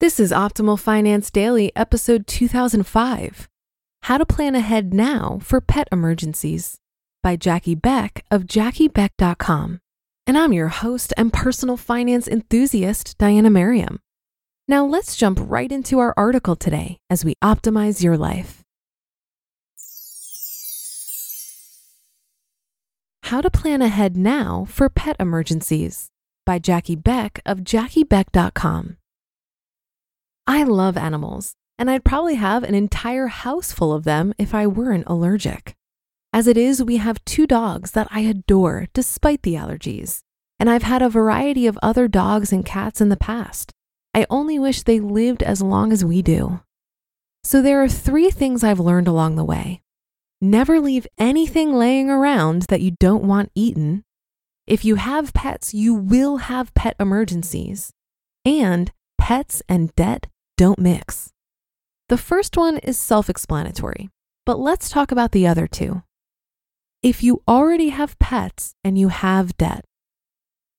This is Optimal Finance Daily, episode 2005 How to Plan Ahead Now for Pet Emergencies by Jackie Beck of JackieBeck.com. And I'm your host and personal finance enthusiast, Diana Merriam. Now let's jump right into our article today as we optimize your life. How to Plan Ahead Now for Pet Emergencies by Jackie Beck of JackieBeck.com. I love animals, and I'd probably have an entire house full of them if I weren't allergic. As it is, we have two dogs that I adore despite the allergies, and I've had a variety of other dogs and cats in the past. I only wish they lived as long as we do. So there are three things I've learned along the way. Never leave anything laying around that you don't want eaten. If you have pets, you will have pet emergencies. And pets and debt don't mix. The first one is self explanatory, but let's talk about the other two. If you already have pets and you have debt,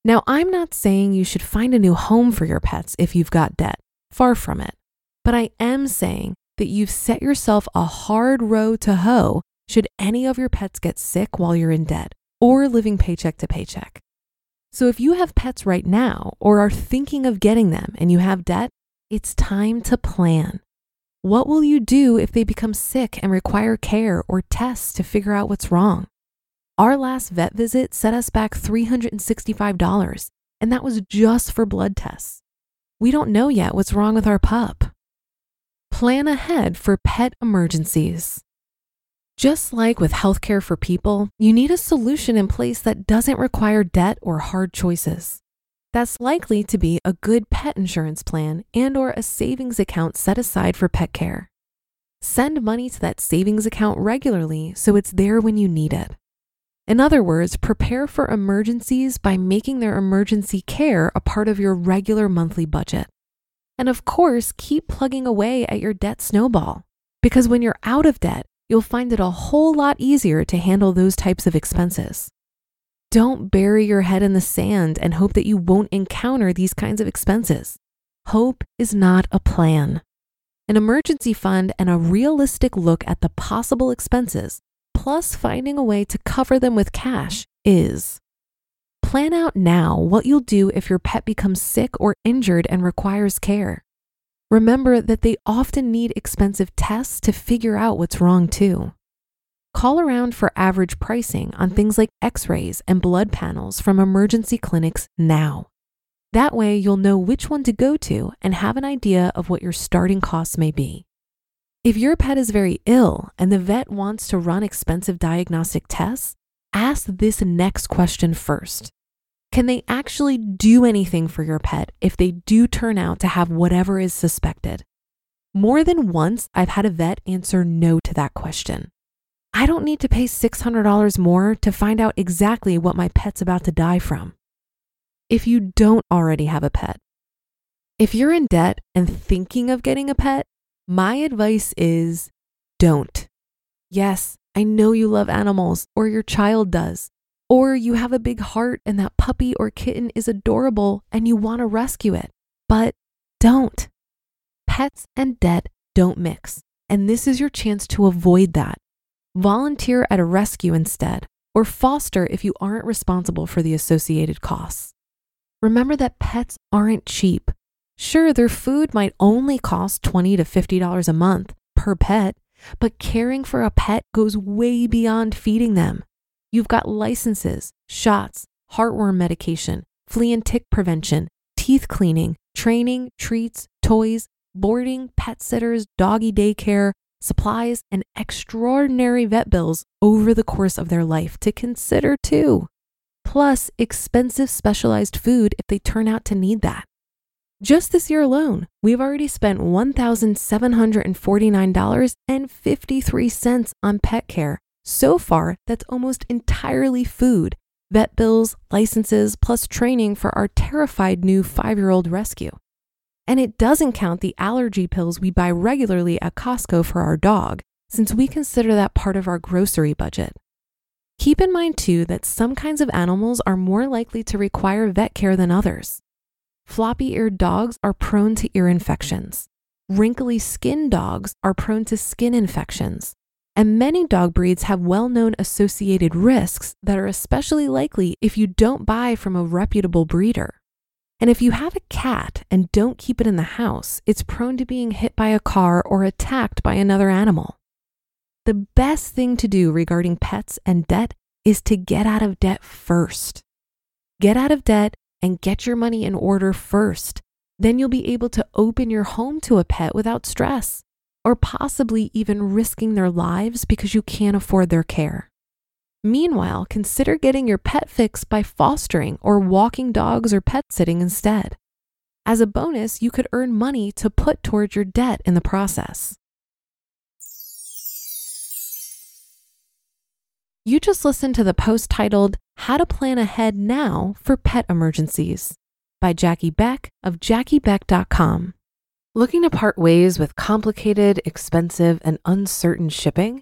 now I'm not saying you should find a new home for your pets if you've got debt, far from it, but I am saying that you've set yourself a hard row to hoe should any of your pets get sick while you're in debt or living paycheck to paycheck. So if you have pets right now or are thinking of getting them and you have debt, it's time to plan. What will you do if they become sick and require care or tests to figure out what's wrong? Our last vet visit set us back $365, and that was just for blood tests. We don't know yet what's wrong with our pup. Plan ahead for pet emergencies. Just like with healthcare for people, you need a solution in place that doesn't require debt or hard choices. That's likely to be a good pet insurance plan and or a savings account set aside for pet care. Send money to that savings account regularly so it's there when you need it. In other words, prepare for emergencies by making their emergency care a part of your regular monthly budget. And of course, keep plugging away at your debt snowball because when you're out of debt, you'll find it a whole lot easier to handle those types of expenses. Don't bury your head in the sand and hope that you won't encounter these kinds of expenses. Hope is not a plan. An emergency fund and a realistic look at the possible expenses, plus finding a way to cover them with cash, is. Plan out now what you'll do if your pet becomes sick or injured and requires care. Remember that they often need expensive tests to figure out what's wrong, too. Call around for average pricing on things like x rays and blood panels from emergency clinics now. That way, you'll know which one to go to and have an idea of what your starting costs may be. If your pet is very ill and the vet wants to run expensive diagnostic tests, ask this next question first. Can they actually do anything for your pet if they do turn out to have whatever is suspected? More than once, I've had a vet answer no to that question. I don't need to pay $600 more to find out exactly what my pet's about to die from. If you don't already have a pet, if you're in debt and thinking of getting a pet, my advice is don't. Yes, I know you love animals, or your child does, or you have a big heart and that puppy or kitten is adorable and you want to rescue it, but don't. Pets and debt don't mix. and this is your chance to avoid that. Volunteer at a rescue instead, or foster if you aren't responsible for the associated costs. Remember that pets aren't cheap. Sure, their food might only cost 20 to $50 a month per pet, but caring for a pet goes way beyond feeding them. You've got licenses, shots, heartworm medication, flea and tick prevention, teeth cleaning, training, treats, toys, boarding, pet sitters, doggy daycare, supplies, and extraordinary vet bills over the course of their life to consider too. Plus, expensive specialized food if they turn out to need that. Just this year alone, we've already spent $1,749.53 on pet care. So far, that's almost entirely food, vet bills, licenses, plus training for our terrified new five year old rescue. And it doesn't count the allergy pills we buy regularly at Costco for our dog, since we consider that part of our grocery budget. Keep in mind, too, that some kinds of animals are more likely to require vet care than others. Floppy eared dogs are prone to ear infections. Wrinkly skinned dogs are prone to skin infections. And many dog breeds have well known associated risks that are especially likely if you don't buy from a reputable breeder. And if you have a cat and don't keep it in the house, it's prone to being hit by a car or attacked by another animal. The best thing to do regarding pets and debt is to get out of debt first. Get out of debt and get your money in order first. Then you'll be able to open your home to a pet without stress, or possibly even risking their lives because you can't afford their care. Meanwhile, consider getting your pet fix by fostering or walking dogs or pet sitting instead. As a bonus, you could earn money to put towards your debt in the process. You just listened to the post titled How to Plan Ahead Now for Pet Emergencies by Jackie Beck of JackieBeck.com. Looking to part ways with complicated, expensive, and uncertain shipping?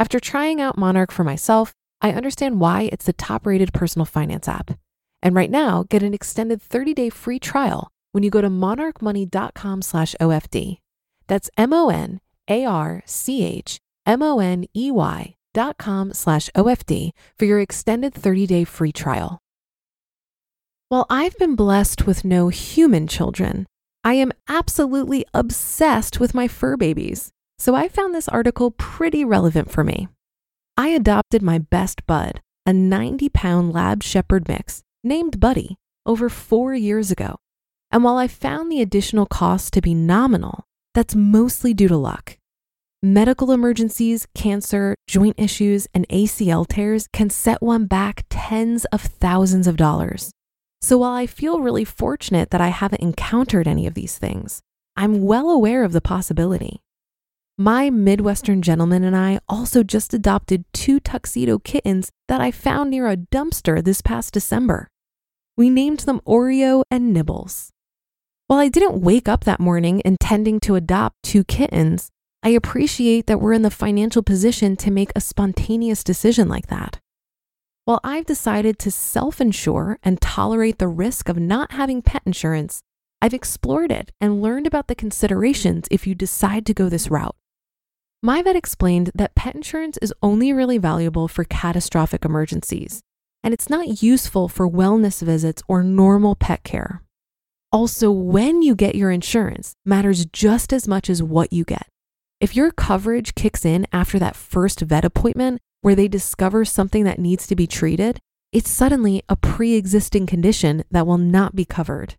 After trying out Monarch for myself, I understand why it's the top-rated personal finance app. And right now, get an extended 30-day free trial when you go to monarchmoney.com slash OFD. That's M O N A R C H M-O-N-E-Y dot com slash OFD for your extended 30-day free trial. While I've been blessed with no human children, I am absolutely obsessed with my fur babies. So I found this article pretty relevant for me. I adopted my best bud, a 90 pound lab shepherd mix named Buddy, over four years ago. And while I found the additional cost to be nominal, that's mostly due to luck. Medical emergencies, cancer, joint issues, and ACL tears can set one back tens of thousands of dollars. So while I feel really fortunate that I haven't encountered any of these things, I'm well aware of the possibility. My Midwestern gentleman and I also just adopted two tuxedo kittens that I found near a dumpster this past December. We named them Oreo and Nibbles. While I didn't wake up that morning intending to adopt two kittens, I appreciate that we're in the financial position to make a spontaneous decision like that. While I've decided to self insure and tolerate the risk of not having pet insurance, I've explored it and learned about the considerations if you decide to go this route. My vet explained that pet insurance is only really valuable for catastrophic emergencies, and it's not useful for wellness visits or normal pet care. Also, when you get your insurance matters just as much as what you get. If your coverage kicks in after that first vet appointment where they discover something that needs to be treated, it's suddenly a pre existing condition that will not be covered.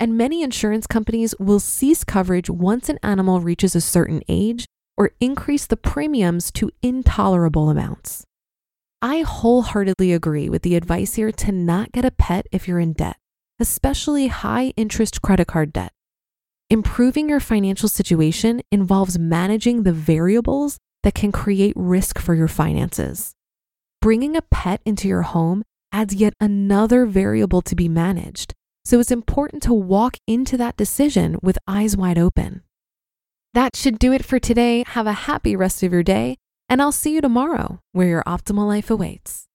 And many insurance companies will cease coverage once an animal reaches a certain age or increase the premiums to intolerable amounts. I wholeheartedly agree with the advice here to not get a pet if you're in debt especially high interest credit card debt. Improving your financial situation involves managing the variables that can create risk for your finances. Bringing a pet into your home adds yet another variable to be managed, so it's important to walk into that decision with eyes wide open. That should do it for today. Have a happy rest of your day, and I'll see you tomorrow where your optimal life awaits.